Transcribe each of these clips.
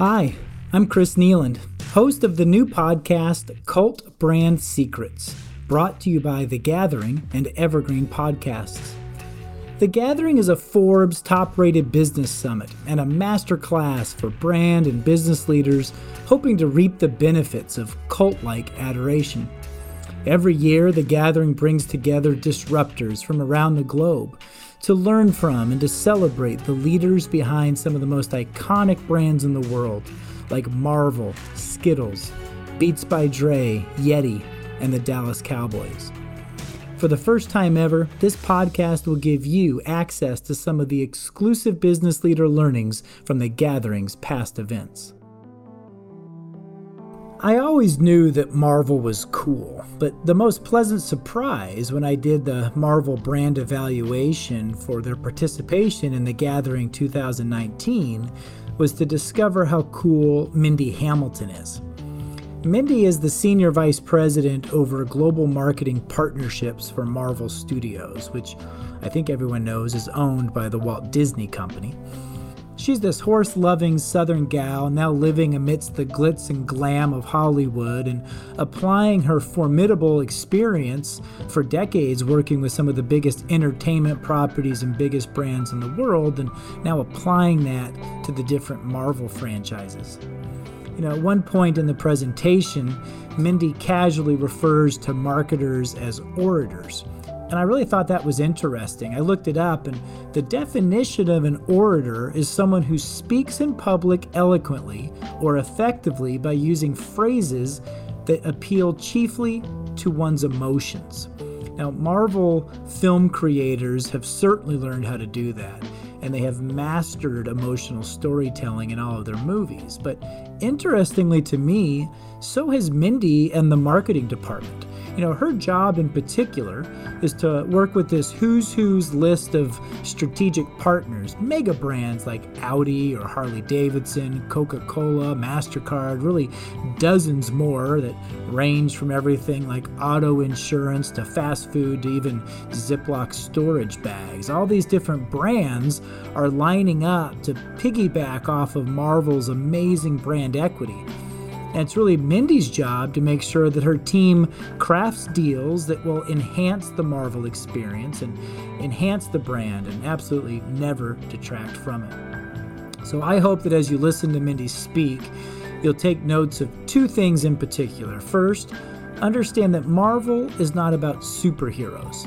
Hi, I'm Chris Nealand, host of the new podcast Cult Brand Secrets, brought to you by The Gathering and Evergreen Podcasts. The Gathering is a Forbes top rated business summit and a masterclass for brand and business leaders hoping to reap the benefits of cult like adoration. Every year, The Gathering brings together disruptors from around the globe to learn from and to celebrate the leaders behind some of the most iconic brands in the world, like Marvel, Skittles, Beats by Dre, Yeti, and the Dallas Cowboys. For the first time ever, this podcast will give you access to some of the exclusive business leader learnings from the gathering's past events. I always knew that Marvel was cool, but the most pleasant surprise when I did the Marvel brand evaluation for their participation in the Gathering 2019 was to discover how cool Mindy Hamilton is. Mindy is the Senior Vice President over Global Marketing Partnerships for Marvel Studios, which I think everyone knows is owned by the Walt Disney Company. She's this horse loving Southern gal now living amidst the glitz and glam of Hollywood and applying her formidable experience for decades working with some of the biggest entertainment properties and biggest brands in the world, and now applying that to the different Marvel franchises. You know, at one point in the presentation, Mindy casually refers to marketers as orators. And I really thought that was interesting. I looked it up, and the definition of an orator is someone who speaks in public eloquently or effectively by using phrases that appeal chiefly to one's emotions. Now, Marvel film creators have certainly learned how to do that, and they have mastered emotional storytelling in all of their movies. But interestingly to me, so has Mindy and the marketing department. You know, her job in particular is to work with this who's who's list of strategic partners, mega brands like Audi or Harley Davidson, Coca Cola, MasterCard, really dozens more that range from everything like auto insurance to fast food to even Ziploc storage bags. All these different brands are lining up to piggyback off of Marvel's amazing brand equity. And it's really Mindy's job to make sure that her team crafts deals that will enhance the Marvel experience and enhance the brand and absolutely never detract from it. So I hope that as you listen to Mindy speak, you'll take notes of two things in particular. First, understand that Marvel is not about superheroes.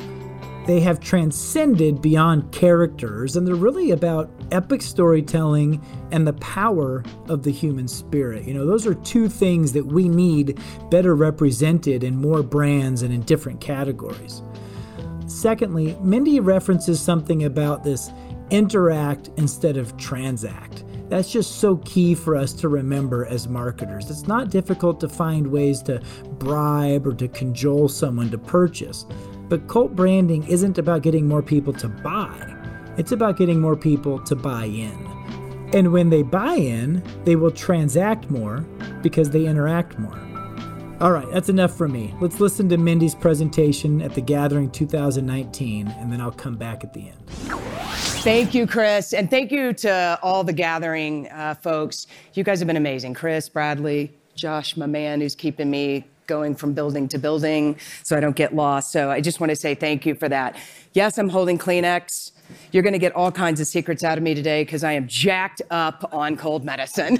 They have transcended beyond characters, and they're really about epic storytelling and the power of the human spirit. You know, those are two things that we need better represented in more brands and in different categories. Secondly, Mindy references something about this interact instead of transact. That's just so key for us to remember as marketers. It's not difficult to find ways to bribe or to cajole someone to purchase. But cult branding isn't about getting more people to buy, it's about getting more people to buy in. And when they buy in, they will transact more because they interact more. All right, that's enough for me. Let's listen to Mindy's presentation at the Gathering 2019, and then I'll come back at the end. Thank you, Chris. And thank you to all the Gathering uh, folks. You guys have been amazing. Chris, Bradley, Josh, my man, who's keeping me going from building to building so I don't get lost. So I just want to say thank you for that. Yes, I'm holding Kleenex. You're going to get all kinds of secrets out of me today because I am jacked up on cold medicine.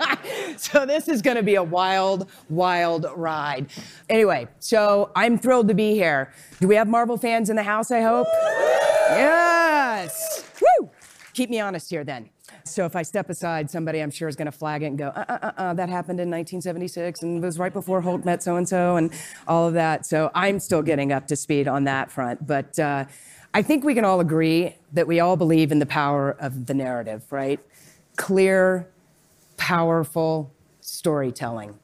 so this is going to be a wild, wild ride. Anyway, so I'm thrilled to be here. Do we have Marvel fans in the house, I hope? Yes. Woo! Keep me honest here then. So if I step aside, somebody I'm sure is going to flag it and go, uh, uh, uh, uh, that happened in 1976 and it was right before Hulk met so and so and all of that. So I'm still getting up to speed on that front. But uh, I think we can all agree that we all believe in the power of the narrative, right? Clear, powerful storytelling.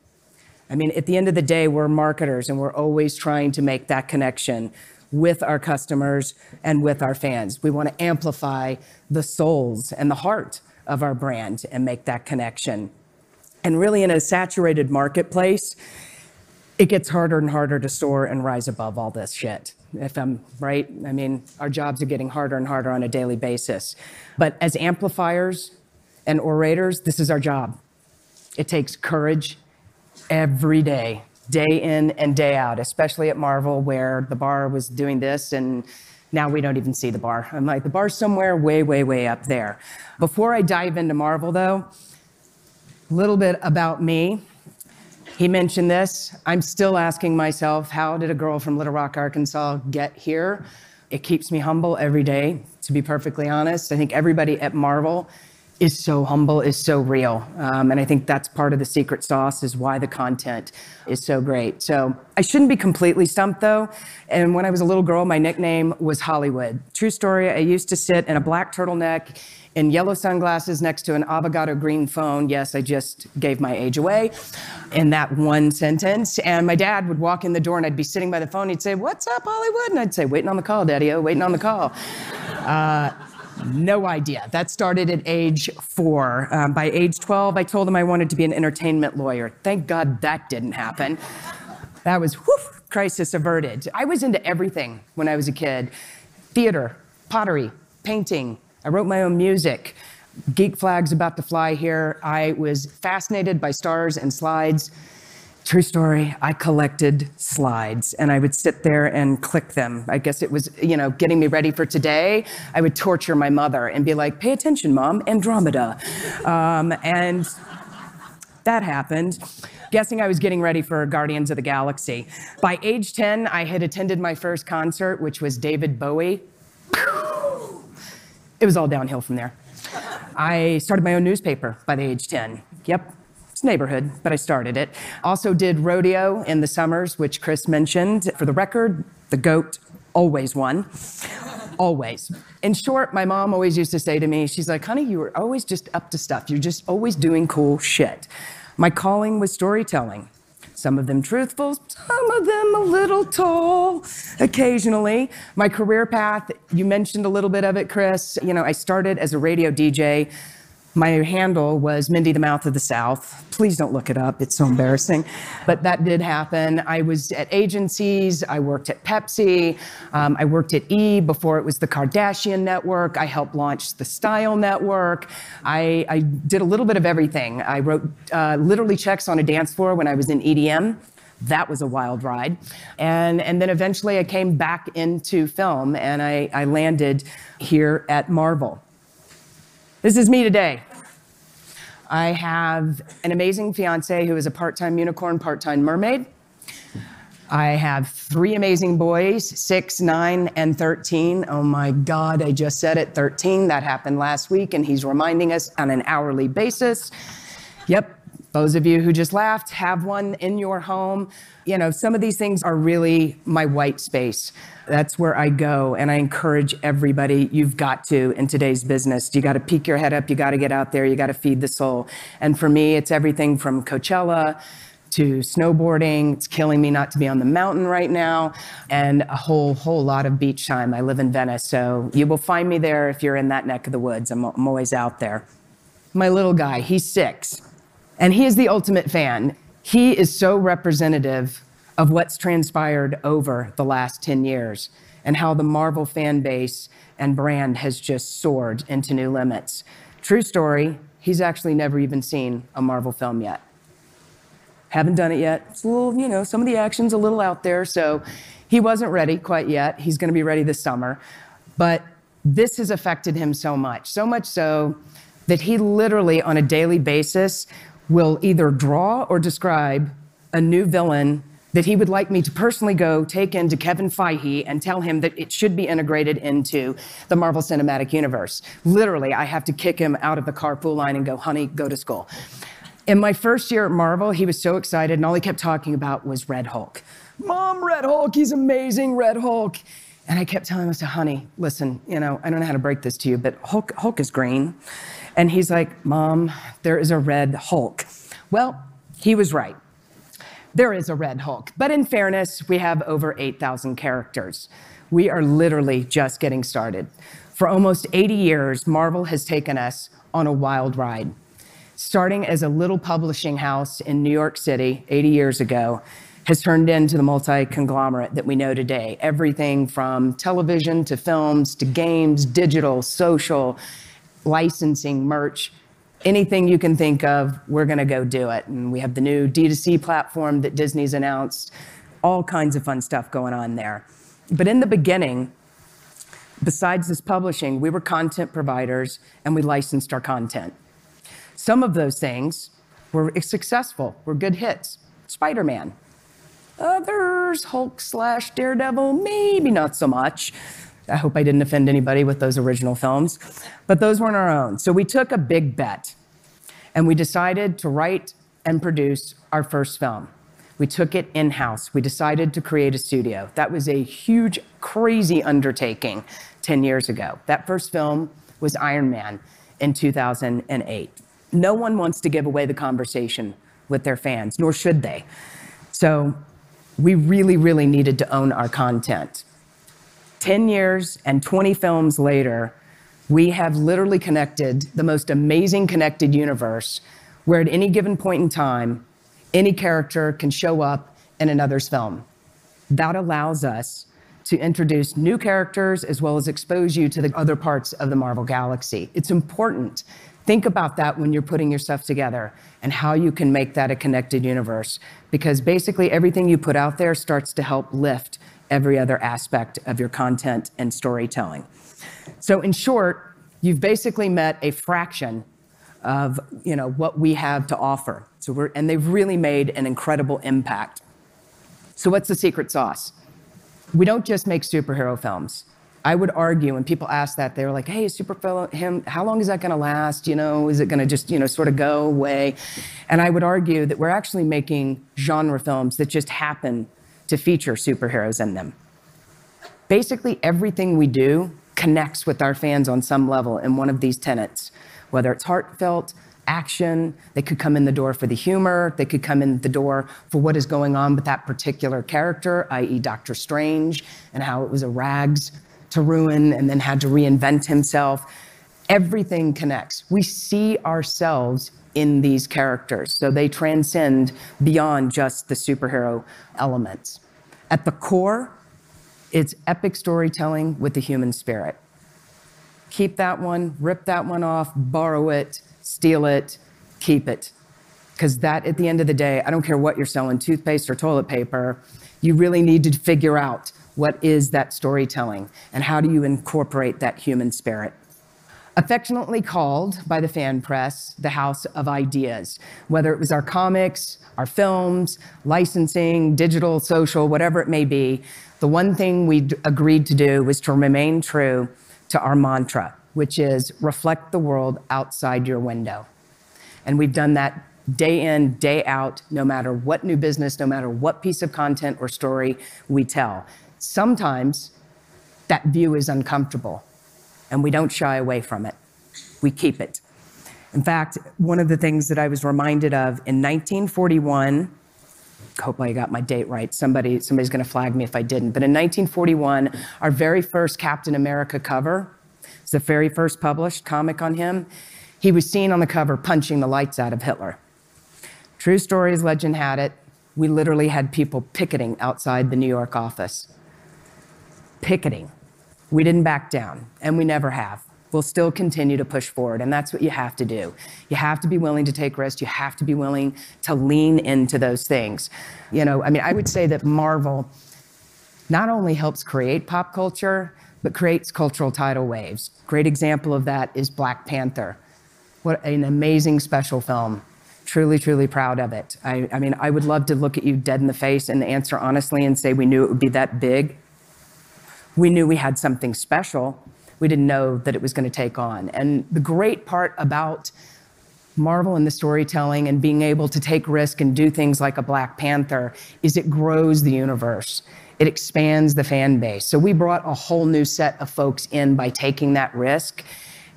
I mean, at the end of the day, we're marketers and we're always trying to make that connection with our customers and with our fans. We want to amplify the souls and the heart of our brand and make that connection. And really, in a saturated marketplace, it gets harder and harder to soar and rise above all this shit. If I'm right, I mean, our jobs are getting harder and harder on a daily basis. But as amplifiers and orators, this is our job. It takes courage every day, day in and day out, especially at Marvel, where the bar was doing this and now we don't even see the bar. I'm like, the bar's somewhere way, way, way up there. Before I dive into Marvel, though, a little bit about me. He mentioned this. I'm still asking myself, how did a girl from Little Rock, Arkansas get here? It keeps me humble every day, to be perfectly honest. I think everybody at Marvel is so humble, is so real. Um, and I think that's part of the secret sauce is why the content is so great. So I shouldn't be completely stumped though. And when I was a little girl, my nickname was Hollywood. True story, I used to sit in a black turtleneck in yellow sunglasses next to an avocado green phone. Yes, I just gave my age away in that one sentence. And my dad would walk in the door and I'd be sitting by the phone. He'd say, What's up, Hollywood? And I'd say, Waiting on the call, Daddy O, waiting on the call. Uh, no idea. That started at age four. Um, by age 12, I told them I wanted to be an entertainment lawyer. Thank God that didn't happen. That was whew, crisis averted. I was into everything when I was a kid theater, pottery, painting. I wrote my own music. Geek flags about to fly here. I was fascinated by stars and slides. True story, I collected slides and I would sit there and click them. I guess it was, you know, getting me ready for today. I would torture my mother and be like, pay attention, mom, Andromeda. Um, and that happened. Guessing I was getting ready for Guardians of the Galaxy. By age 10, I had attended my first concert, which was David Bowie. It was all downhill from there. I started my own newspaper by the age 10. Yep, neighborhood, but I started it. Also did rodeo in the summers, which Chris mentioned. For the record, the goat always won. always. In short, my mom always used to say to me, she's like, honey, you were always just up to stuff. You're just always doing cool shit. My calling was storytelling. Some of them truthful, some of them a little tall occasionally. My career path, you mentioned a little bit of it, Chris. You know, I started as a radio DJ my handle was Mindy the Mouth of the South. Please don't look it up, it's so embarrassing. But that did happen. I was at agencies, I worked at Pepsi, um, I worked at E before it was the Kardashian Network. I helped launch the Style Network. I, I did a little bit of everything. I wrote uh, literally checks on a dance floor when I was in EDM. That was a wild ride. And, and then eventually I came back into film and I, I landed here at Marvel. This is me today. I have an amazing fiance who is a part time unicorn, part time mermaid. I have three amazing boys, six, nine, and 13. Oh my God, I just said it 13. That happened last week, and he's reminding us on an hourly basis. Yep, those of you who just laughed have one in your home. You know, some of these things are really my white space. That's where I go. And I encourage everybody, you've got to in today's business. You got to peek your head up. You got to get out there. You got to feed the soul. And for me, it's everything from Coachella to snowboarding. It's killing me not to be on the mountain right now, and a whole whole lot of beach time. I live in Venice, so you will find me there if you're in that neck of the woods. I'm, I'm always out there. My little guy, he's six, and he is the ultimate fan. He is so representative of what's transpired over the last 10 years and how the Marvel fan base and brand has just soared into new limits. True story, he's actually never even seen a Marvel film yet. Haven't done it yet. It's a little, you know, some of the action's a little out there, so he wasn't ready quite yet. He's going to be ready this summer. But this has affected him so much, so much so that he literally, on a daily basis, will either draw or describe a new villain that he would like me to personally go take into Kevin Feige and tell him that it should be integrated into the Marvel Cinematic Universe. Literally, I have to kick him out of the carpool line and go, honey, go to school. In my first year at Marvel, he was so excited, and all he kept talking about was Red Hulk. Mom, Red Hulk, he's amazing, Red Hulk. And I kept telling him, I said, honey, listen, you know, I don't know how to break this to you, but Hulk, Hulk is green. And he's like, Mom, there is a Red Hulk. Well, he was right there is a Red Hulk. But in fairness, we have over 8,000 characters. We are literally just getting started. For almost 80 years, Marvel has taken us on a wild ride. Starting as a little publishing house in New York City 80 years ago, has turned into the multi conglomerate that we know today. Everything from television to films to games, digital, social, licensing, merch, anything you can think of, we're going to go do it. And we have the new D2C platform that Disney's announced, all kinds of fun stuff going on there. But in the beginning, besides this publishing, we were content providers and we licensed our content. Some of those things were successful, were good hits. Spider Man. Others, Hulk slash Daredevil, maybe not so much. I hope I didn't offend anybody with those original films, but those weren't our own. So we took a big bet and we decided to write and produce our first film. We took it in house. We decided to create a studio. That was a huge, crazy undertaking 10 years ago. That first film was Iron Man in 2008. No one wants to give away the conversation with their fans, nor should they. So we really, really needed to own our content. 10 years and 20 films later, we have literally connected the most amazing connected universe where at any given point in time, any character can show up in another's film. That allows us to introduce new characters as well as expose you to the other parts of the Marvel Galaxy. It's important. Think about that when you're putting your stuff together and how you can make that a connected universe. Because basically, everything you put out there starts to help lift every other aspect of your content and storytelling. So in short, you've basically met a fraction of you know, what we have to offer. So we're, and they've really made an incredible impact. So what's the secret sauce? We don't just make superhero films. I would argue when people ask that, they're like, hey, superhero him, how long is that gonna last? You know, is it gonna just, you know, sort of go away? And I would argue that we're actually making genre films that just happen to feature superheroes in them. Basically, everything we do connects with our fans on some level in one of these tenets, whether it's heartfelt, action, they could come in the door for the humor, they could come in the door for what is going on with that particular character, i.e., Doctor Strange, and how it was a rags to ruin and then had to reinvent himself. Everything connects. We see ourselves in these characters. So they transcend beyond just the superhero elements. At the core, it's epic storytelling with the human spirit. Keep that one, rip that one off, borrow it, steal it, keep it. Because that, at the end of the day, I don't care what you're selling, toothpaste or toilet paper, you really need to figure out what is that storytelling and how do you incorporate that human spirit affectionately called by the fan press the House of Ideas, whether it was our comics, our films, licensing, digital, social, whatever it may be. The one thing we agreed to do was to remain true to our mantra, which is reflect the world outside your window. And we've done that day in, day out, no matter what new business, no matter what piece of content or story we tell. Sometimes that view is uncomfortable and we don't shy away from it. We keep it. In fact, one of the things that I was reminded of in 1941, hopefully I got my date right. Somebody, somebody's going to flag me if I didn't. But in 1941, our very first Captain America cover, it's the very first published comic on him. He was seen on the cover punching the lights out of Hitler. True story as legend had it, we literally had people picketing outside the New York office. Picketing. We didn't back down, and we never have. We'll still continue to push forward, and that's what you have to do. You have to be willing to take risks. You have to be willing to lean into those things. You know, I mean, I would say that Marvel not only helps create pop culture, but creates cultural tidal waves. Great example of that is Black Panther. What an amazing special film. Truly, truly proud of it. I, I mean, I would love to look at you dead in the face and answer honestly and say we knew it would be that big we knew we had something special. We didn't know that it was going to take on. And the great part about Marvel and the storytelling and being able to take risk and do things like a Black Panther is it grows the universe. It expands the fan base. So we brought a whole new set of folks in by taking that risk,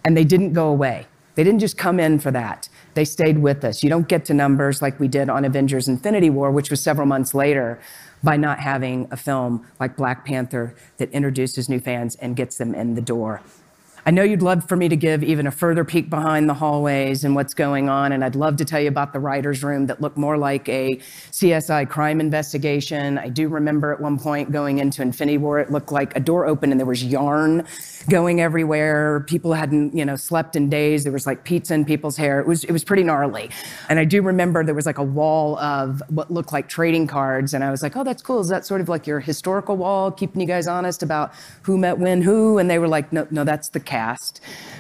and they didn't go away. They didn't just come in for that. They stayed with us. You don't get to numbers like we did on Avengers Infinity War, which was several months later, by not having a film like Black Panther that introduces new fans and gets them in the door. I know you'd love for me to give even a further peek behind the hallways and what's going on, and I'd love to tell you about the writer's room that looked more like a CSI crime investigation. I do remember at one point going into Infinity War, it looked like a door opened and there was yarn going everywhere. People hadn't, you know, slept in days. There was like pizza in people's hair. It was it was pretty gnarly. And I do remember there was like a wall of what looked like trading cards, and I was like, oh, that's cool. Is that sort of like your historical wall, keeping you guys honest about who met when who? And they were like, no, no, that's the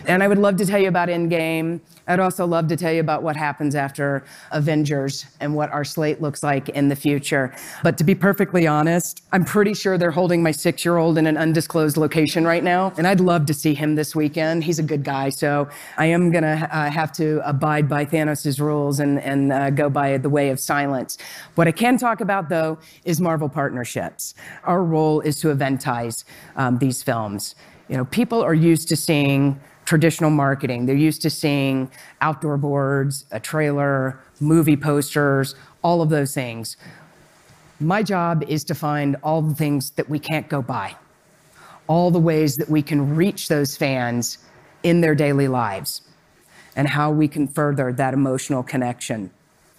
And I would love to tell you about Endgame. I'd also love to tell you about what happens after Avengers and what our slate looks like in the future. But to be perfectly honest, I'm pretty sure they're holding my six year old in an undisclosed location right now. And I'd love to see him this weekend. He's a good guy. So I am going to uh, have to abide by Thanos' rules and, and uh, go by the way of silence. What I can talk about, though, is Marvel partnerships. Our role is to eventize um, these films. You know, people are used to seeing traditional marketing. They're used to seeing outdoor boards, a trailer, movie posters, all of those things. My job is to find all the things that we can't go by, all the ways that we can reach those fans in their daily lives, and how we can further that emotional connection.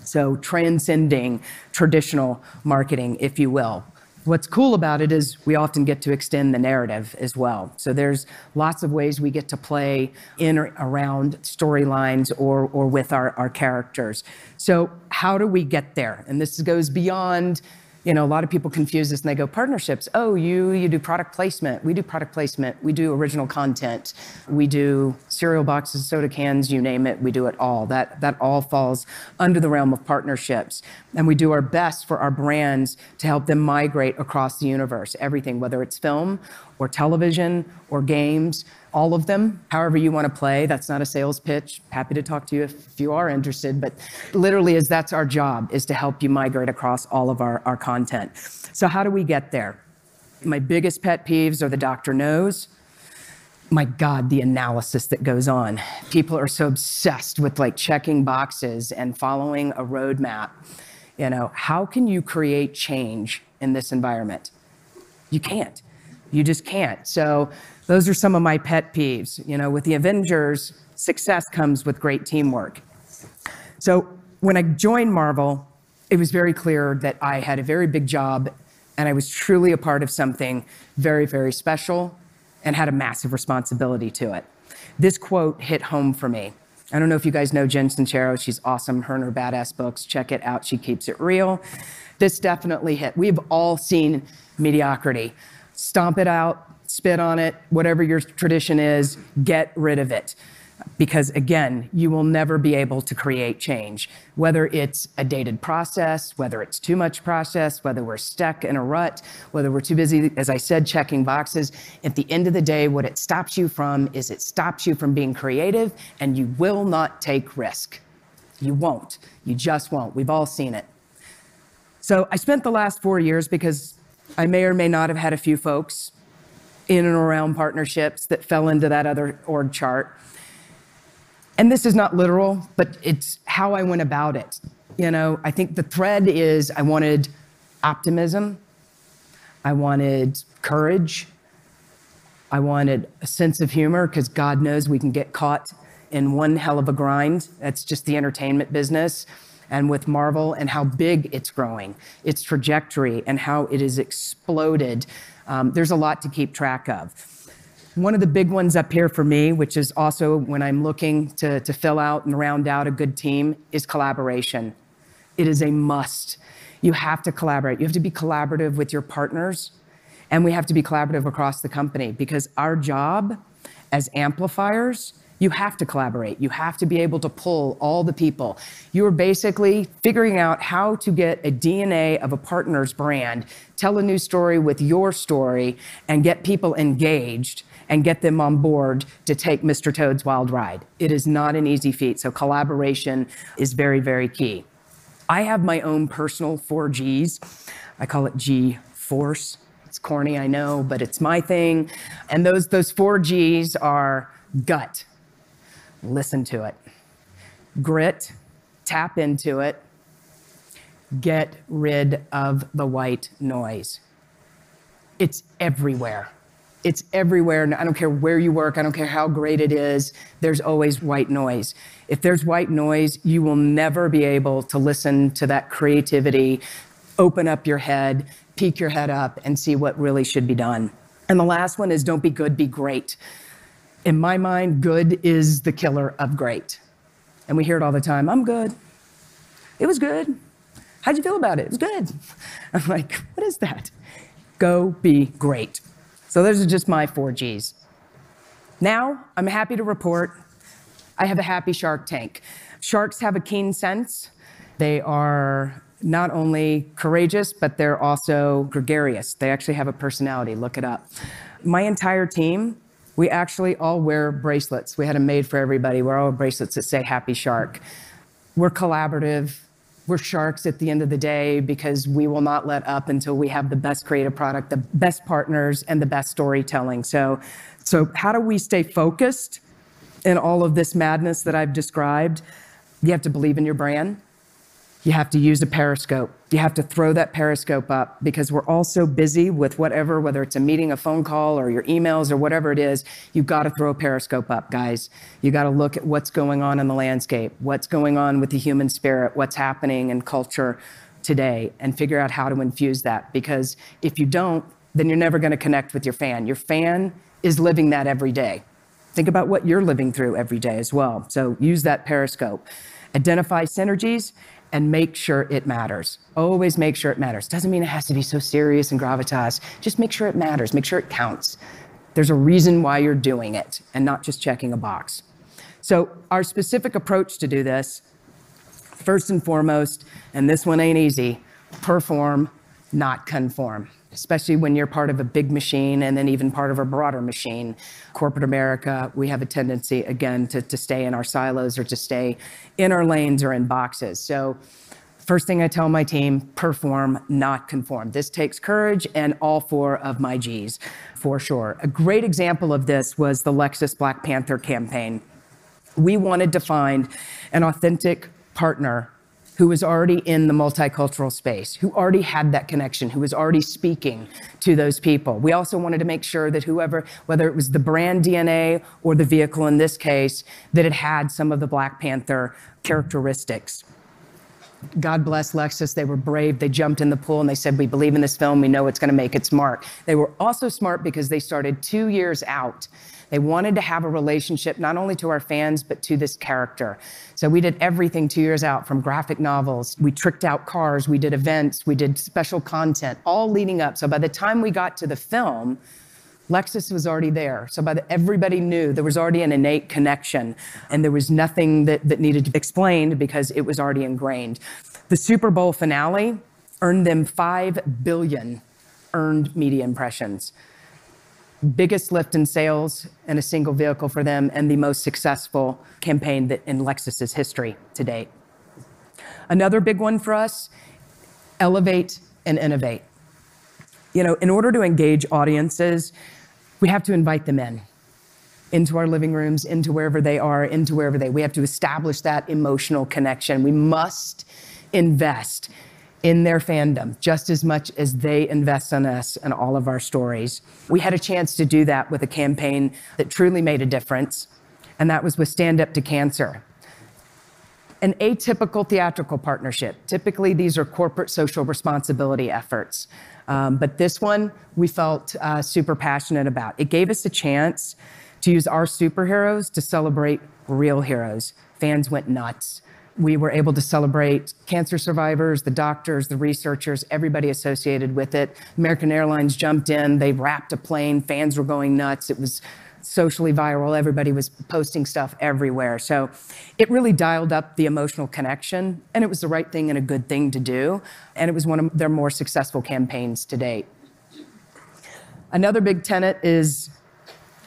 So, transcending traditional marketing, if you will. What's cool about it is we often get to extend the narrative as well. So there's lots of ways we get to play in or around storylines or, or with our, our characters. So how do we get there? And this goes beyond you know, a lot of people confuse this and they go partnerships. Oh, you you do product placement. We do product placement. We do original content. We do cereal boxes, soda cans, you name it. We do it all. That that all falls under the realm of partnerships. And we do our best for our brands to help them migrate across the universe. Everything, whether it's film or television or games all of them, however you want to play. That's not a sales pitch. Happy to talk to you if you are interested, but literally is that's our job is to help you migrate across all of our, our content. So how do we get there? My biggest pet peeves are the doctor knows. My God, the analysis that goes on. People are so obsessed with like checking boxes and following a roadmap. You know, how can you create change in this environment? You can't. You just can't. So those are some of my pet peeves. You know, with the Avengers, success comes with great teamwork. So when I joined Marvel, it was very clear that I had a very big job and I was truly a part of something very, very special and had a massive responsibility to it. This quote hit home for me. I don't know if you guys know Jen Sincero. She's awesome. Her and her badass books. Check it out. She keeps it real. This definitely hit. We've all seen mediocrity. Stomp it out, spit on it, whatever your tradition is, get rid of it. Because again, you will never be able to create change. Whether it's a dated process, whether it's too much process, whether we're stuck in a rut, whether we're too busy, as I said, checking boxes. At the end of the day, what it stops you from is it stops you from being creative and you will not take risk. You won't. You just won't. We've all seen it. So I spent the last four years because I may or may not have had a few folks in and around partnerships that fell into that other org chart. And this is not literal, but it's how I went about it. You know, I think the thread is I wanted optimism, I wanted courage, I wanted a sense of humor, because God knows we can get caught in one hell of a grind. That's just the entertainment business. And with Marvel and how big it's growing, its trajectory, and how it has exploded um, there's a lot to keep track of. One of the big ones up here for me, which is also when I'm looking to, to fill out and round out a good team, is collaboration. It is a must. You have to collaborate. You have to be collaborative with your partners, and we have to be collaborative across the company because our job as amplifiers you have to collaborate. You have to be able to pull all the people. You are basically figuring out how to get a DNA of a partner's brand, tell a new story with your story, and get people engaged and get them on board to take Mr. Toad's Wild Ride. It is not an easy feat, so collaboration is very, very key. I have my own personal four Gs. I call it G Force. It's corny, I know, but it's my thing. And those, those four Gs are gut, listen to it. Grit, tap into it, get rid of the white noise. It's everywhere. It's everywhere. I don't care where you work, I don't care how great it is, there's always white noise. If there's white noise, you will never be able to listen to that creativity, open up your head, peek your head up, and see what really should be done. And the last one is don't be good, be great. In my mind, good is the killer of great. And we hear it all the time I'm good. It was good. How'd you feel about it? It was good. I'm like, what is that? Go be great. So those are just my four G's. Now, I'm happy to report I have a happy shark tank. Sharks have a keen sense. They are not only courageous, but they're also gregarious. They actually have a personality. Look it up. My entire team, we actually all wear bracelets. We had them made for everybody. We're all bracelets that say Happy Shark. We're collaborative. We're sharks at the end of the day because we will not let up until we have the best creative product, the best partners, and the best storytelling. So, so how do we stay focused in all of this madness that I've described? You have to believe in your brand. You have to use a periscope. You have to throw that periscope up because we're all so busy with whatever, whether it's a meeting, a phone call, or your emails, or whatever it is. You've got to throw a periscope up, guys. You got to look at what's going on in the landscape, what's going on with the human spirit, what's happening in culture today, and figure out how to infuse that. Because if you don't, then you're never going to connect with your fan. Your fan is living that every day. Think about what you're living through every day as well. So use that periscope. Identify synergies and make sure it matters. Always make sure it matters. Doesn't mean it has to be so serious and gravitas. Just make sure it matters. Make sure it counts. There's a reason why you're doing it and not just checking a box. So, our specific approach to do this, first and foremost, and this one ain't easy, perform, not conform especially when you're part of a big machine and then even part of a broader machine. Corporate America, we have a tendency, again, to, to stay in our silos or to stay in our lanes or in boxes. So, first thing I tell my team perform, not conform. This takes courage and all four of my G's for sure. A great example of this was the Lexus Black Panther campaign. We wanted to find an authentic partner who was already in the multicultural space, who already had that connection, who was already speaking to those people. We also wanted to make sure that whoever, whether it was the brand DNA or the vehicle in this case, that it had some of the Black Panther characteristics. God bless Lexus. They were brave. They jumped in the pool and they said, We believe in this film. We know it's going to make its mark. They were also smart because they started two years out they wanted to have a relationship not only to our fans, but to this character. So we did everything two years out from graphic novels. We tricked out cars, we did events, we did special content, all leading up. So by the time we got to the film, Lexus was already there. So by the, everybody knew there was already an innate connection and there was nothing that, that needed to be explained because it was already ingrained. The Super Bowl finale earned them 5 billion earned media impressions biggest lift in sales in a single vehicle for them and the most successful campaign that in Lexus's history to date. Another big one for us, elevate and innovate. You know, in order to engage audiences, we have to invite them in into our living rooms, into wherever they are, into wherever they. We have to establish that emotional connection. We must invest in their fandom just as much as they invest in us and all of our stories. We had a chance to do that with a campaign that truly made a difference, and that was with Stand Up to Cancer. An atypical theatrical partnership. Typically, these are corporate social responsibility efforts. Um, but this one we felt uh, super passionate about. It gave us a chance to use our superheroes to celebrate real heroes. Fans went nuts we were able to celebrate cancer survivors, the doctors, the researchers, everybody associated with it. American Airlines jumped in, they wrapped a plane, fans were going nuts. It was socially viral, everybody was posting stuff everywhere. So it really dialed up the emotional connection, and it was the right thing and a good thing to do. And it was one of their more successful campaigns to date. Another big tenet is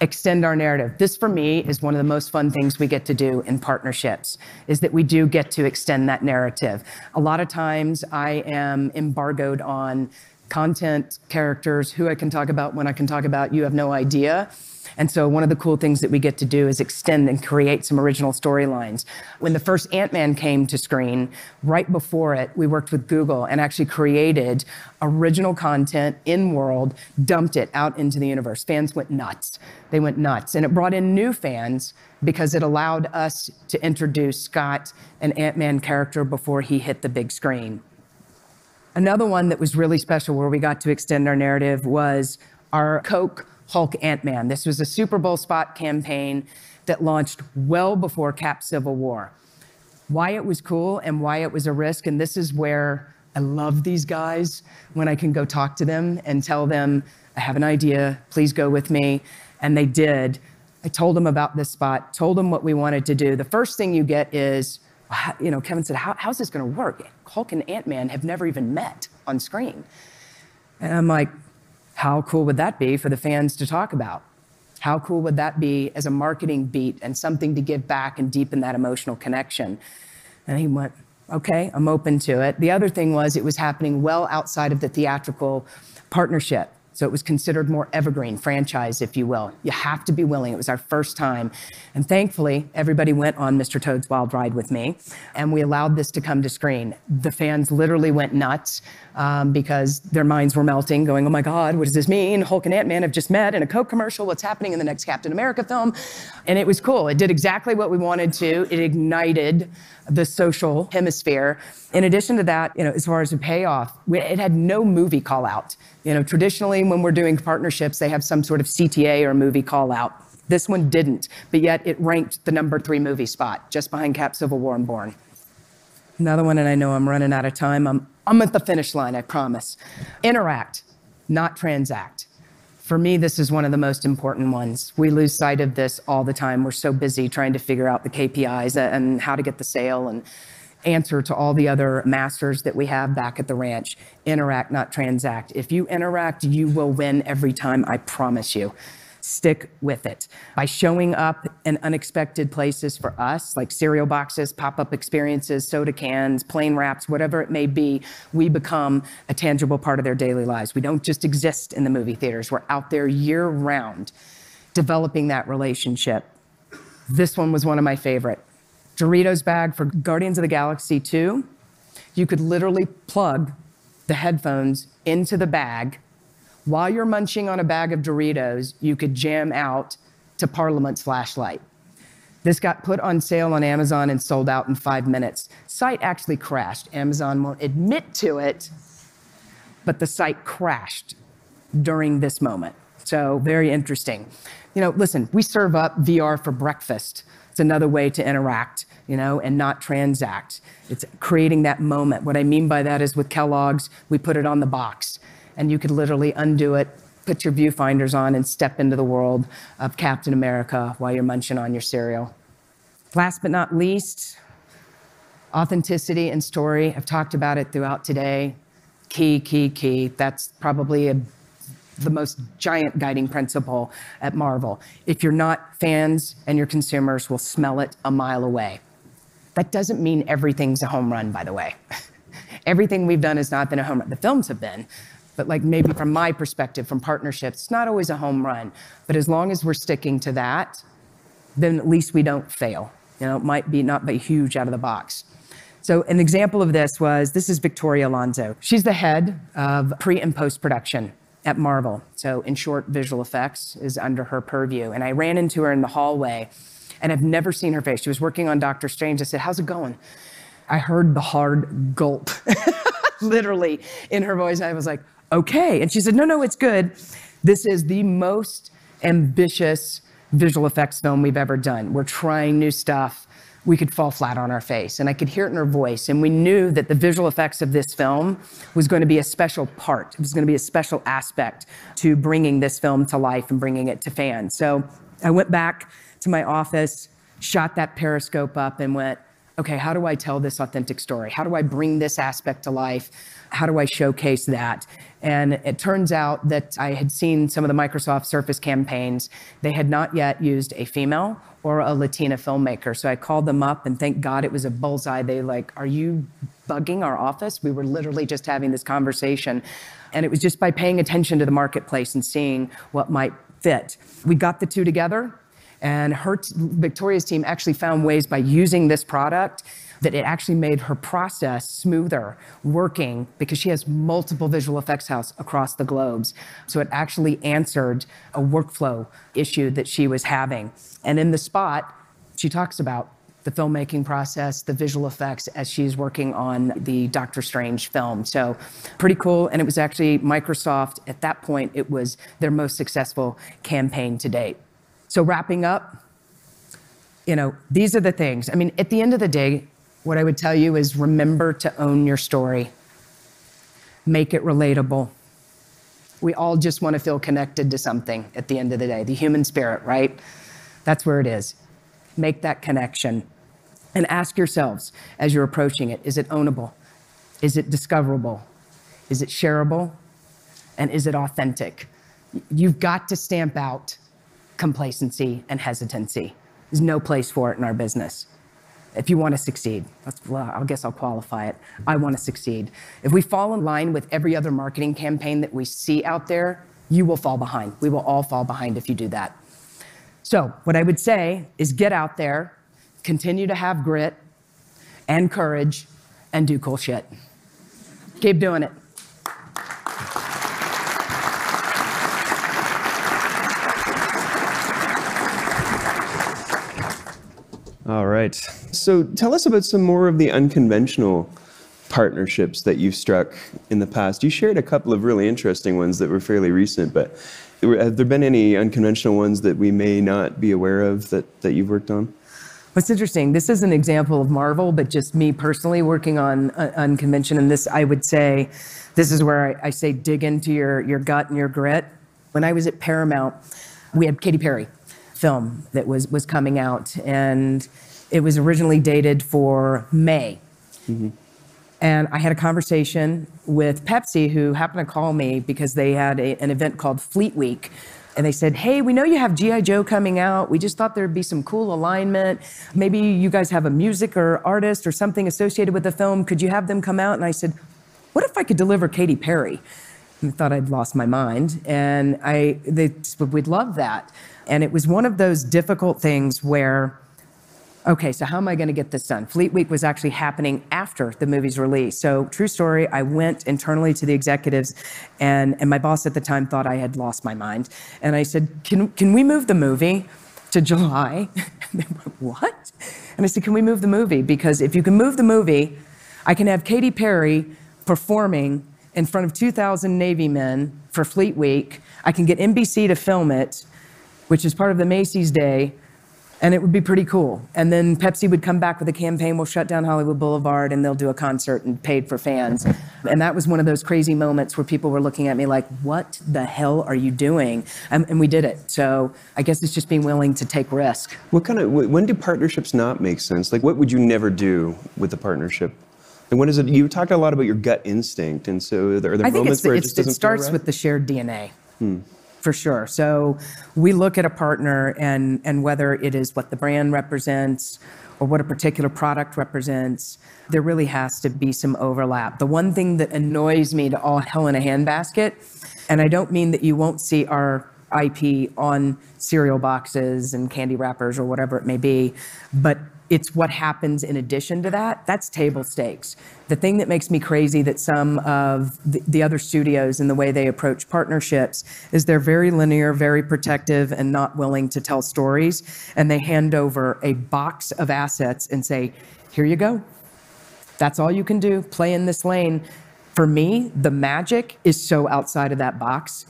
extend our narrative. This for me is one of the most fun things we get to do in partnerships is that we do get to extend that narrative. A lot of times I am embargoed on content, characters, who I can talk about, when I can talk about, you have no idea. And so one of the cool things that we get to do is extend and create some original storylines. When the first Ant-Man came to screen, right before it, we worked with Google and actually created original content in world, dumped it out into the universe. Fans went nuts. They went nuts. And it brought in new fans because it allowed us to introduce Scott, an Ant-Man character, before he hit the big screen. Another one that was really special where we got to extend our narrative was our Coke Hulk Ant Man. This was a Super Bowl spot campaign that launched well before Cap Civil War. Why it was cool and why it was a risk, and this is where I love these guys when I can go talk to them and tell them, I have an idea, please go with me. And they did. I told them about this spot, told them what we wanted to do. The first thing you get is, you know, Kevin said, How, how's this going to work? Hulk and Ant Man have never even met on screen. And I'm like, how cool would that be for the fans to talk about? How cool would that be as a marketing beat and something to give back and deepen that emotional connection? And he went, okay, I'm open to it. The other thing was it was happening well outside of the theatrical partnership. So it was considered more evergreen franchise, if you will. You have to be willing. It was our first time. And thankfully, everybody went on Mr. Toad's Wild Ride with me, and we allowed this to come to screen. The fans literally went nuts um, because their minds were melting, going, oh my God, what does this mean? Hulk and Ant-Man have just met in a Coke commercial. What's happening in the next Captain America film? And it was cool. It did exactly what we wanted to. It ignited the social hemisphere. In addition to that, you know, as far as the payoff, it had no movie call out. You know, traditionally when we're doing partnerships, they have some sort of CTA or movie call out. This one didn't, but yet it ranked the number three movie spot, just behind Cap Civil War and Bourne. Another one, and I know I'm running out of time. I'm, I'm at the finish line, I promise. Interact, not transact. For me, this is one of the most important ones. We lose sight of this all the time. We're so busy trying to figure out the KPIs and how to get the sale and answer to all the other masters that we have back at the ranch. Interact, not transact. If you interact, you will win every time, I promise you stick with it. By showing up in unexpected places for us, like cereal boxes, pop up experiences, soda cans, plane wraps, whatever it may be, we become a tangible part of their daily lives. We don't just exist in the movie theaters, we're out there year round developing that relationship. This one was one of my favorite. Doritos bag for Guardians of the Galaxy 2. You could literally plug the headphones into the bag while you're munching on a bag of Doritos, you could jam out to Parliament's flashlight. This got put on sale on Amazon and sold out in five minutes. Site actually crashed. Amazon won't admit to it, but the site crashed during this moment. So very interesting. You know, listen, we serve up VR for breakfast. It's another way to interact, you know, and not transact. It's creating that moment. What I mean by that is with Kellogg's, we put it on the box and you could literally undo it, put your viewfinders on, and step into the world of Captain America while you're munching on your cereal. Last but not least, authenticity and story. I've talked about it throughout today. Key, key, key. That's probably a, the most giant guiding principle at Marvel. If you're not fans and your consumers will smell it a mile away. That doesn't mean everything's a home run, by the way. Everything we've done has not been a home run. The films have been, but like maybe from my perspective, from partnerships, it's not always a home run. But as long as we're sticking to that, then at least we don't fail. You know, it might be not be huge out of the box. So an example of this was this is Victoria Alonso. She's the head of pre and post production at Marvel. So in short, visual effects is under her purview. And I ran into her in the hallway and I've never seen her face. She was working on Doctor Strange. I said, How's it going? I heard the hard gulp, literally in her voice. I was like, okay. And she said, no, no, it's good. This is the most ambitious visual effects film we've ever done. We're trying new stuff. We could fall flat on our face. And I could hear it in her voice. And we knew that the visual effects of this film was going to be a special part. It was going to be a special aspect to bringing this film to life and bringing it to fans. So I went back to my office, shot that periscope up, and went, okay, how do I tell this authentic story? How do I bring this aspect to life? How do I showcase that? And it turns out that I had seen some of the Microsoft Surface campaigns. They had not yet used a female or a Latina filmmaker. So I called them up and thank God it was a bullseye. They like, are you bugging our office? We were literally just having this conversation. And it was just by paying attention to the marketplace and seeing what might fit. We got the two together and her Victoria's team actually found ways by using this product that it actually made her process smoother working because she has multiple visual effects house across the globes. So it actually answered a workflow issue that she was having. And in the spot, she talks about the filmmaking process, the visual effects as she's working on the Doctor Strange film. So pretty cool. And it was actually Microsoft at that point, it was their most successful campaign to date. So wrapping up, you know, these are the things. I mean, at the end of the day, what I would tell you is remember to own your story. Make it relatable. We all just want to feel connected to something at the end of the day, the human spirit, right? That's where it is. Make that connection. And ask yourselves as you're approaching it is it ownable? Is it discoverable? Is it shareable? And is it authentic? You've got to stamp out complacency and hesitancy. There's no place for it in our business if you want to succeed. That's, well, I guess I'll qualify it. I want to succeed. If we fall in line with every other marketing campaign that we see out there, you will fall behind. We will all fall behind if you do that. So, what I would say is get out there, continue to have grit and courage, and do cool shit. Keep doing it. All right. So tell us about some more of the unconventional partnerships that you've struck in the past. You shared a couple of really interesting ones that were fairly recent, but have there been any unconventional ones that we may not be aware of that, that you've worked on? What's interesting, this is an example of Marvel, but just me personally working on uh, unconvention. And this, I would say, this is where I, I say dig into your, your gut and your grit. When I was at Paramount, we had Katy Perry film that was, was coming out, and it was originally dated for May. Mm-hmm. And I had a conversation with Pepsi, who happened to call me because they had a, an event called Fleet Week. And they said, Hey, we know you have G.I. Joe coming out. We just thought there'd be some cool alignment. Maybe you guys have a music or artist or something associated with the film. Could you have them come out? And I said, What if I could deliver Katy Perry? And I thought I'd lost my mind. And I, they, we'd love that. And it was one of those difficult things where, okay, so how am I going to get this done? Fleet Week was actually happening after the movie's release. So, true story, I went internally to the executives, and, and my boss at the time thought I had lost my mind. And I said, Can, can we move the movie to July? And they went, What? And I said, Can we move the movie? Because if you can move the movie, I can have Katy Perry performing in front of 2,000 Navy men for Fleet Week. I can get NBC to film it which is part of the Macy's Day, and it would be pretty cool. And then Pepsi would come back with a campaign, we'll shut down Hollywood Boulevard, and they'll do a concert and paid for fans. And that was one of those crazy moments where people were looking at me like, what the hell are you doing? And, and we did it. So I guess it's just being willing to take risk. What kind of, when do partnerships not make sense? Like, what would you never do with a partnership? And what is it? You talked a lot about your gut instinct, and so are there I moments where it just doesn't It starts right? with the shared DNA. Hmm for sure. So we look at a partner and, and whether it is what the brand represents or what a particular product represents, there really has to be some overlap. The one thing that annoys me to all hell in a handbasket, and I don't mean that you won't see our IP on cereal boxes and candy wrappers or whatever it may be, but it's what happens in addition to that. That's table stakes. The thing that makes me crazy that some of the, the, other studios and the way they approach partnerships is they're very linear, very protective, and not willing to tell stories. And they hand over a box of assets and say, here you go. That's all you can do. Play in this lane. For me, the magic is so outside of that box.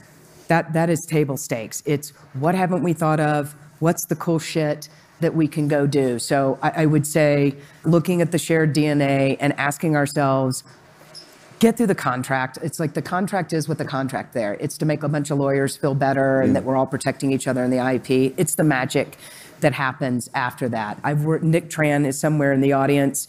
That, that is table stakes. It's what haven't we thought of? What's the cool shit? That we can go do. So I, I would say looking at the shared DNA and asking ourselves, get through the contract. It's like the contract is what the contract there. It's to make a bunch of lawyers feel better and that we're all protecting each other in the IP. It's the magic that happens after that. I've worked, Nick Tran is somewhere in the audience.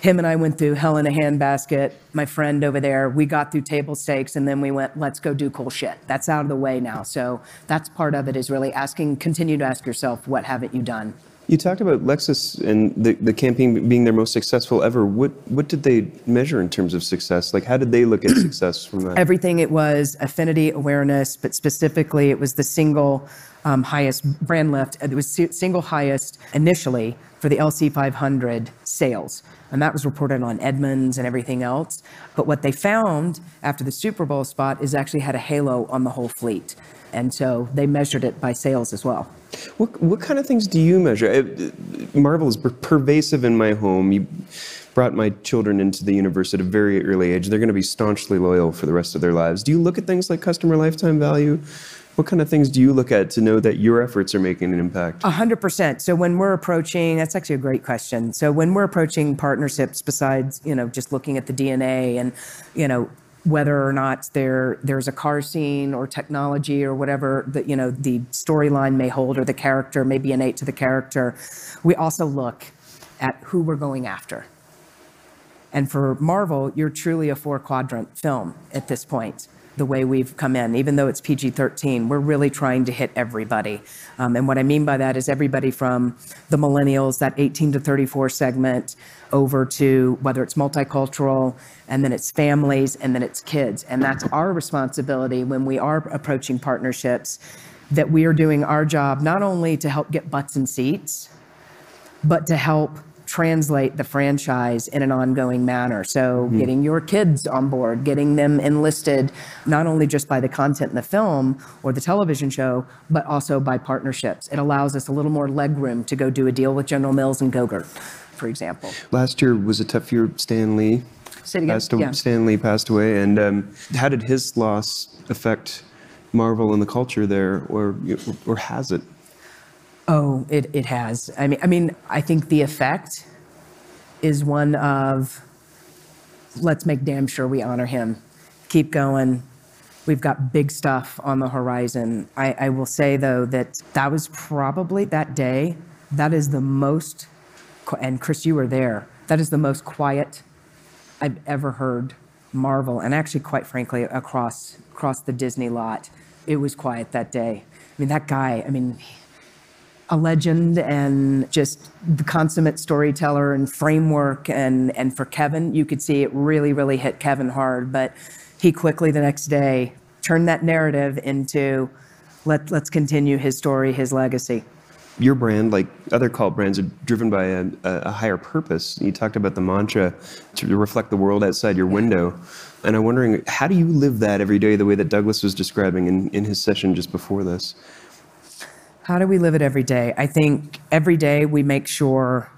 Him and I went through Hell in a Handbasket. My friend over there, we got through table stakes and then we went, let's go do cool shit. That's out of the way now. So that's part of it is really asking, continue to ask yourself, what haven't you done? You talked about Lexus and the, the campaign being their most successful ever. What what did they measure in terms of success? Like, how did they look at success from that? Everything it was affinity awareness, but specifically it was the single um, highest brand lift. It was single highest initially for the LC500 sales. And that was reported on Edmunds and everything else. But what they found after the Super Bowl spot is actually had a halo on the whole fleet. And so they measured it by sales as well. What what kind of things do you measure? Uh, Marvel is per- pervasive in my home. You brought my children into the universe at a very early age. They're going to be staunchly loyal for the rest of their lives. Do you look at things like customer lifetime value? What kind of things do you look at to know that your efforts are making an impact? A hundred percent. So when we're approaching, that's actually a great question. So when we're approaching partnerships, besides you know just looking at the DNA and you know whether or not there there's a car scene or technology or whatever that you know the storyline may hold or the character may be innate to the character, we also look at who we're going after. And for Marvel, you're truly a four quadrant film at this point, the way we've come in. Even though it's PG 13, we're really trying to hit everybody. Um, and what I mean by that is everybody from the millennials, that 18 to 34 segment, over to whether it's multicultural, and then it's families, and then it's kids. And that's our responsibility when we are approaching partnerships, that we are doing our job not only to help get butts and seats, but to help translate the franchise in an ongoing manner. So, getting your kids on board, getting them enlisted, not only just by the content in the film or the television show, but also by partnerships. It allows us a little more leg room to go do a deal with General Mills and Go-Gurt, for example. Last year was a tough year. Stan Lee Say it again? passed, Yeah. Stan Lee passed away, and um, how did his loss affect Marvel and the culture there, or or has it? Oh, it, it has. I mean, I mean, I think the effect is one of let's make damn sure we honor him. Keep going. We've got big stuff on the horizon. I, I will say though that that was probably that day. That is the most, and Chris, you were there. That is the most quiet I've ever heard Marvel, and actually, quite frankly, across across the Disney lot, it was quiet that day. I mean, that guy. I mean, a legend and just the consummate storyteller and framework. And, and for Kevin, you could see it really, really hit Kevin hard. But he quickly the next day turned that narrative into let, let's continue his story, his legacy. your brand, like other cult brands, are driven by a, a higher purpose. You talked about the mantra to reflect the world outside your window. And I'm wondering, how do you live that every day the way that Douglas was describing in, in his session just before this? How do we live it every day? I think every day we make sure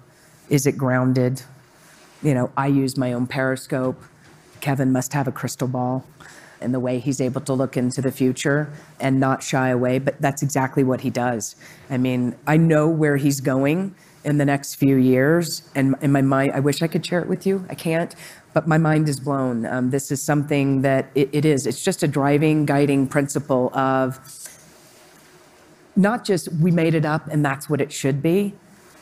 is it grounded? You know, I use my own periscope. Kevin must have a crystal ball in the way he's able to look into the future and not shy away, but that's exactly what he does. I mean, I know where he's going in the next few years, and in my mind, I wish I could share it with you. I can't, but my mind is blown. Um, this is something that it, it is. It's just a driving, guiding principle of not just we made it up and that's what it should be.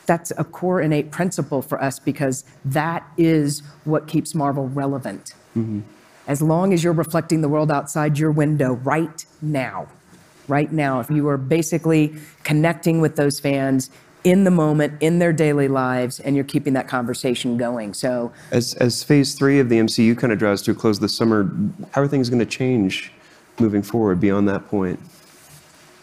That's a core innate principle for us because that is what keeps Marvel relevant. Mm-hmm. As long as you're reflecting the world outside your window right now, right now, if you are basically connecting with those fans in the moment, in their daily lives, and you're keeping that conversation going. So As, as phase three of the MCU kind of draws to a close this summer, how are things going to change moving forward beyond that point?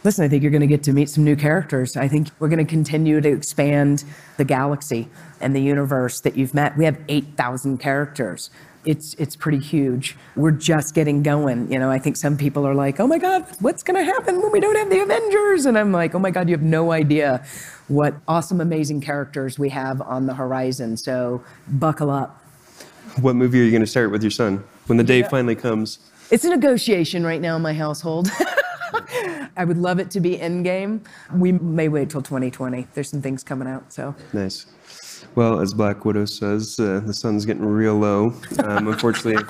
Listen, I think you're going to get to meet some new characters. I think we're going to continue to expand the galaxy and the universe that you've met. We have 8,000 characters. It's it's pretty huge. We're just getting going. You know, I think some people are like, "Oh my God, what's going to happen when we don't have the Avengers?" And I'm like, "Oh my God, you have no idea what awesome, amazing characters we have on the horizon." So buckle up. What movie are you going to start with your son when the day finally comes? It's a negotiation right now in my household. I would love it to be Endgame. We may wait till 2020. There's some things coming out, so. Nice. Well, as Black Widow says, uh, the sun's getting real low. Um, unfortunately,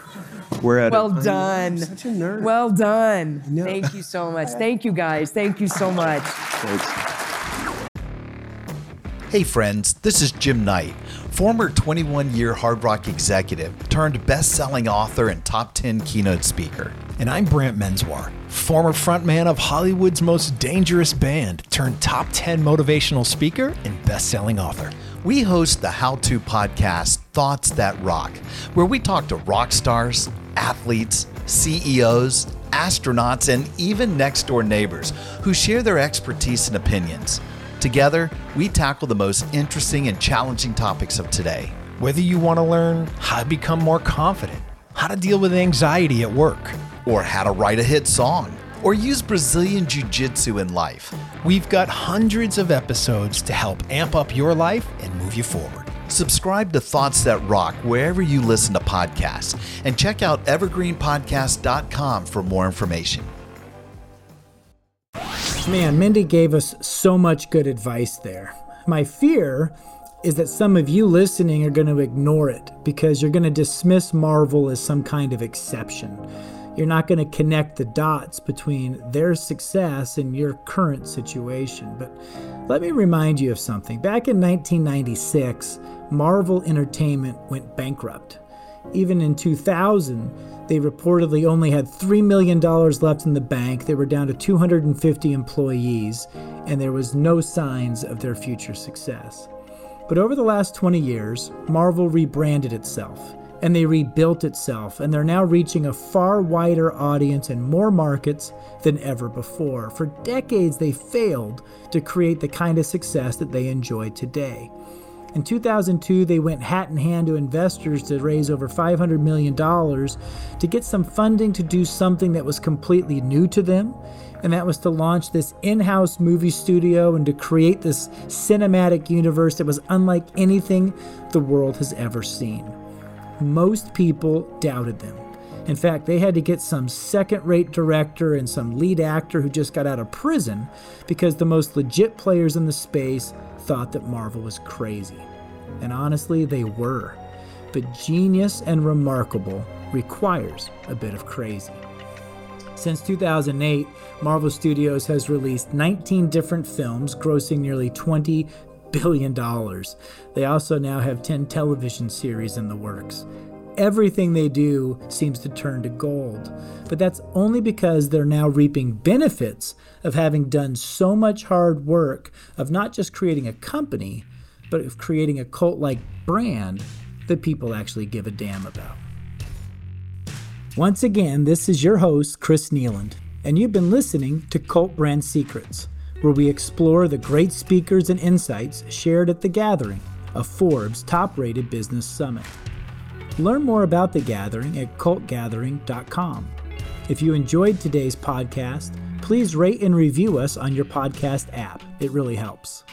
We're at Well a, done. such a nerd. Well done. Thank you so much. Thank you guys. Thank you so much. Thanks. Hey friends, this is Jim Knight, former 21 year Hard Rock executive turned best selling author and top 10 keynote speaker. And I'm Brant Menswar, former frontman of Hollywood's most dangerous band, turned top 10 motivational speaker and best selling author. We host the how to podcast Thoughts That Rock, where we talk to rock stars, athletes, CEOs, astronauts, and even next door neighbors who share their expertise and opinions. Together, we tackle the most interesting and challenging topics of today. Whether you want to learn how to become more confident, how to deal with anxiety at work, or how to write a hit song, or use Brazilian Jiu Jitsu in life. we've got hundreds of episodes to help amp up your life and move you forward. Subscribe to Thoughts That Rock wherever you listen to podcasts and check out evergreenpodcast.com for more information. Man, Mindy gave us so much good advice there. My fear is that some of you listening are going to ignore it because you're going to dismiss Marvel as some kind of exception. You're not going to connect the dots between their success and your current situation. But let me remind you of something. Back in 1996, Marvel Entertainment went bankrupt. Even in 2000, they reportedly only had $3 million left in the bank. They were down to 250 employees, and there was no signs of their future success. But over the last 20 years, Marvel rebranded itself and they rebuilt itself, and they're now reaching a far wider audience and more markets than ever before. For decades, they failed to create the kind of success that they enjoy today. In 2002, they went hat in hand to investors to raise over $500 million to get some funding to do something that was completely new to them, and that was to launch this in house movie studio and to create this cinematic universe that was unlike anything the world has ever seen. Most people doubted them. In fact, they had to get some second rate director and some lead actor who just got out of prison because the most legit players in the space thought that Marvel was crazy. And honestly, they were. But genius and remarkable requires a bit of crazy. Since 2008, Marvel Studios has released 19 different films, grossing nearly 20 billion dollars. They also now have 10 television series in the works. Everything they do seems to turn to gold, but that's only because they're now reaping benefits of having done so much hard work of not just creating a company, but of creating a cult like brand that people actually give a damn about. Once again, this is your host, Chris Kneeland, and you've been listening to Cult Brand Secrets, where we explore the great speakers and insights shared at the gathering, a Forbes top rated business summit. Learn more about the gathering at cultgathering.com. If you enjoyed today's podcast, please rate and review us on your podcast app. It really helps.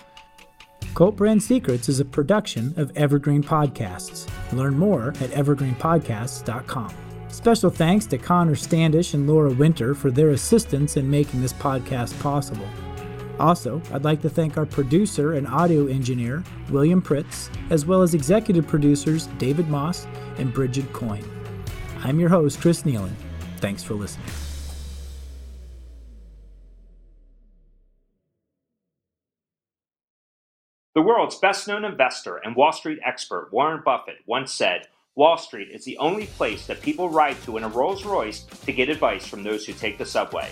Cult Brand Secrets is a production of Evergreen Podcasts. Learn more at evergreenpodcasts.com. Special thanks to Connor Standish and Laura Winter for their assistance in making this podcast possible. Also, I'd like to thank our producer and audio engineer, William Pritz, as well as executive producers David Moss and Bridget Coyne. I'm your host, Chris Kneeland. Thanks for listening. The world's best known investor and Wall Street expert Warren Buffett once said, Wall Street is the only place that people ride to in a Rolls Royce to get advice from those who take the subway.